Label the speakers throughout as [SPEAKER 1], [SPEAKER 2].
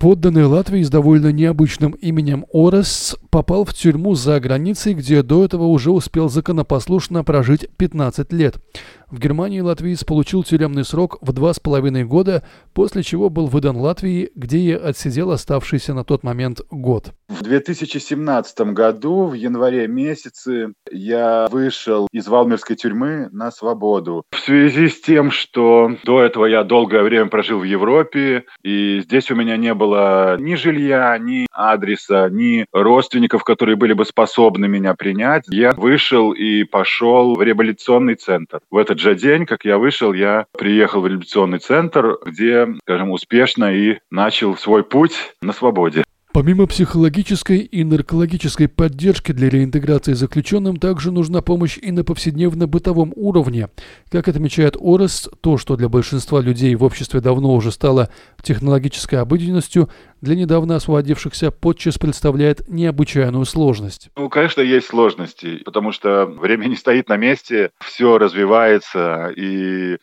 [SPEAKER 1] подданный Латвии с довольно необычным именем Орес попал в тюрьму за границей, где до этого уже успел законопослушно прожить 15 лет. В Германии латвиец получил тюремный срок в два с половиной года, после чего был выдан Латвии, где и отсидел оставшийся на тот момент год.
[SPEAKER 2] В 2017 году, в январе месяце, я вышел из Валмерской тюрьмы на свободу. В связи с тем, что до этого я долгое время прожил в Европе, и здесь у меня не было ни жилья, ни адреса, ни родственников, которые были бы способны меня принять, я вышел и пошел в реабилитационный центр. В этот же день, как я вышел, я приехал в реабилитационный центр, где, скажем, успешно и начал свой путь на свободе.
[SPEAKER 1] Помимо психологической и наркологической поддержки для реинтеграции заключенным, также нужна помощь и на повседневно-бытовом уровне. Как отмечает Орес, то, что для большинства людей в обществе давно уже стало технологической обыденностью, для недавно освободившихся подчас представляет необычайную сложность.
[SPEAKER 2] Ну, конечно, есть сложности, потому что время не стоит на месте, все развивается, и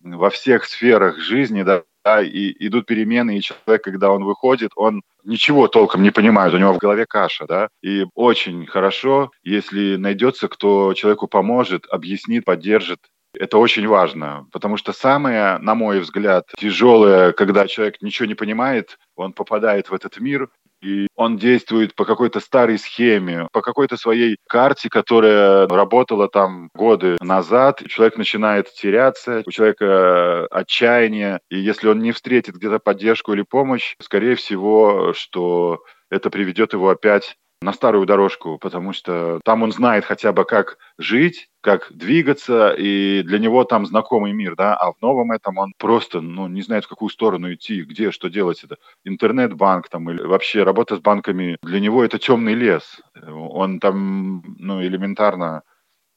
[SPEAKER 2] во всех сферах жизни, да, да, и идут перемены, и человек, когда он выходит, он ничего толком не понимает, у него в голове каша, да, и очень хорошо, если найдется, кто человеку поможет, объяснит, поддержит, это очень важно, потому что самое, на мой взгляд, тяжелое, когда человек ничего не понимает, он попадает в этот мир, и он действует по какой-то старой схеме, по какой-то своей карте, которая работала там годы назад. Человек начинает теряться, у человека отчаяние, и если он не встретит где-то поддержку или помощь, скорее всего, что это приведет его опять на старую дорожку, потому что там он знает хотя бы, как жить, как двигаться, и для него там знакомый мир, да, а в новом этом он просто, ну, не знает, в какую сторону идти, где, что делать это. Интернет-банк там или вообще работа с банками, для него это темный лес. Он там, ну, элементарно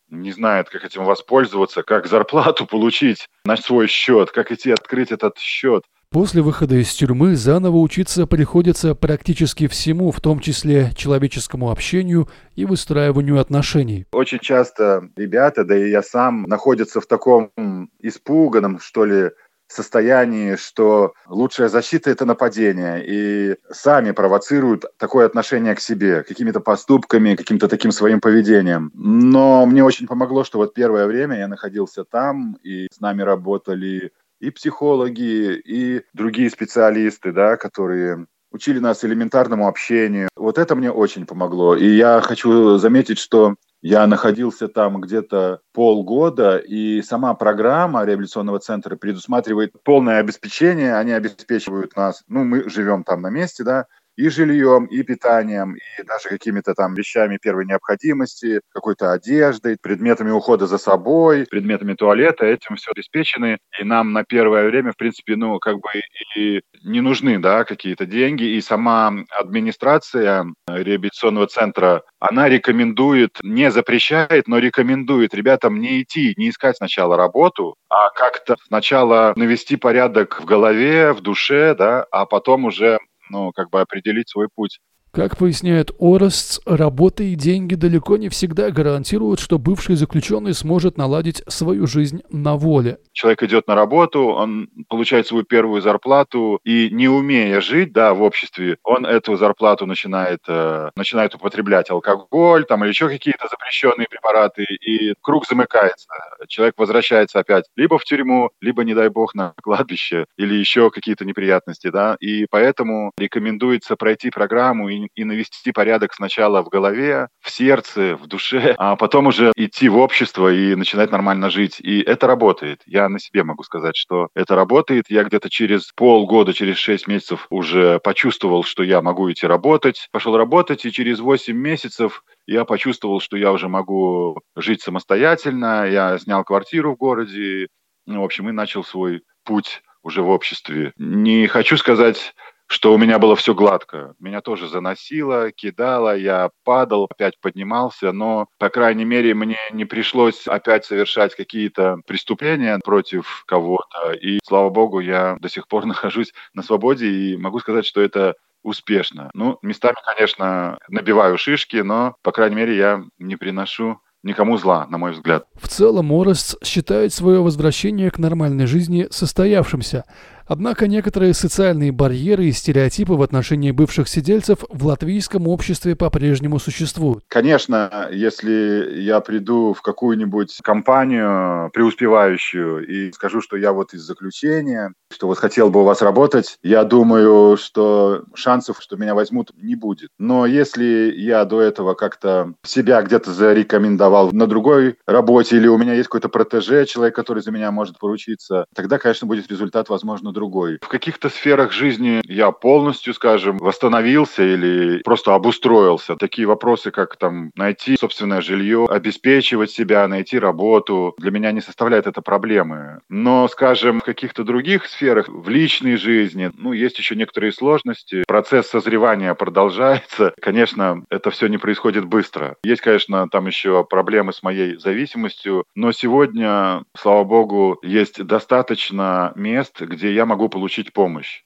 [SPEAKER 2] не знает, как этим воспользоваться, как зарплату получить на свой счет, как идти открыть этот счет.
[SPEAKER 1] После выхода из тюрьмы заново учиться приходится практически всему, в том числе человеческому общению и выстраиванию отношений.
[SPEAKER 2] Очень часто ребята, да и я сам, находятся в таком испуганном, что ли, состоянии, что лучшая защита – это нападение, и сами провоцируют такое отношение к себе, какими-то поступками, каким-то таким своим поведением. Но мне очень помогло, что вот первое время я находился там, и с нами работали и психологи, и другие специалисты, да, которые учили нас элементарному общению. Вот это мне очень помогло. И я хочу заметить, что я находился там где-то полгода, и сама программа реабилитационного центра предусматривает полное обеспечение. Они обеспечивают нас, ну, мы живем там на месте, да, и жильем, и питанием, и даже какими-то там вещами первой необходимости, какой-то одеждой, предметами ухода за собой, предметами туалета, этим все обеспечены. И нам на первое время, в принципе, ну, как бы и не нужны, да, какие-то деньги. И сама администрация реабилитационного центра, она рекомендует, не запрещает, но рекомендует ребятам не идти, не искать сначала работу, а как-то сначала навести порядок в голове, в душе, да, а потом уже ну, как бы определить свой путь.
[SPEAKER 1] Как поясняет Орестс, работа и деньги далеко не всегда гарантируют, что бывший заключенный сможет наладить свою жизнь на воле.
[SPEAKER 2] Человек идет на работу, он получает свою первую зарплату, и не умея жить да, в обществе, он эту зарплату начинает, э, начинает употреблять алкоголь там, или еще какие-то запрещенные препараты, и круг замыкается. Человек возвращается опять либо в тюрьму, либо, не дай бог, на кладбище, или еще какие-то неприятности. Да? И поэтому рекомендуется пройти программу и и навести порядок сначала в голове, в сердце, в душе, а потом уже идти в общество и начинать нормально жить. И это работает. Я на себе могу сказать, что это работает. Я где-то через полгода, через шесть месяцев уже почувствовал, что я могу идти работать. Пошел работать, и через восемь месяцев я почувствовал, что я уже могу жить самостоятельно. Я снял квартиру в городе. Ну, в общем, и начал свой путь уже в обществе. Не хочу сказать, что у меня было все гладко. Меня тоже заносило, кидало, я падал, опять поднимался, но, по крайней мере, мне не пришлось опять совершать какие-то преступления против кого-то. И, слава богу, я до сих пор нахожусь на свободе и могу сказать, что это успешно. Ну, местами, конечно, набиваю шишки, но, по крайней мере, я не приношу никому зла, на мой взгляд.
[SPEAKER 1] В целом, Моррес считает свое возвращение к нормальной жизни состоявшимся. Однако некоторые социальные барьеры и стереотипы в отношении бывших сидельцев в латвийском обществе по-прежнему существуют.
[SPEAKER 2] Конечно, если я приду в какую-нибудь компанию преуспевающую и скажу, что я вот из заключения, что вот хотел бы у вас работать, я думаю, что шансов, что меня возьмут, не будет. Но если я до этого как-то себя где-то зарекомендовал на другой работе, или у меня есть какой-то протеже, человек, который за меня может поручиться, тогда, конечно, будет результат, возможно, другой. В каких-то сферах жизни я полностью, скажем, восстановился или просто обустроился. Такие вопросы, как там найти собственное жилье, обеспечивать себя, найти работу, для меня не составляет это проблемы. Но, скажем, в каких-то других сферах, в личной жизни, ну, есть еще некоторые сложности. Процесс созревания продолжается. Конечно, это все не происходит быстро. Есть, конечно, там еще проблемы с моей зависимостью, но сегодня, слава богу, есть достаточно мест, где я могу получить помощь.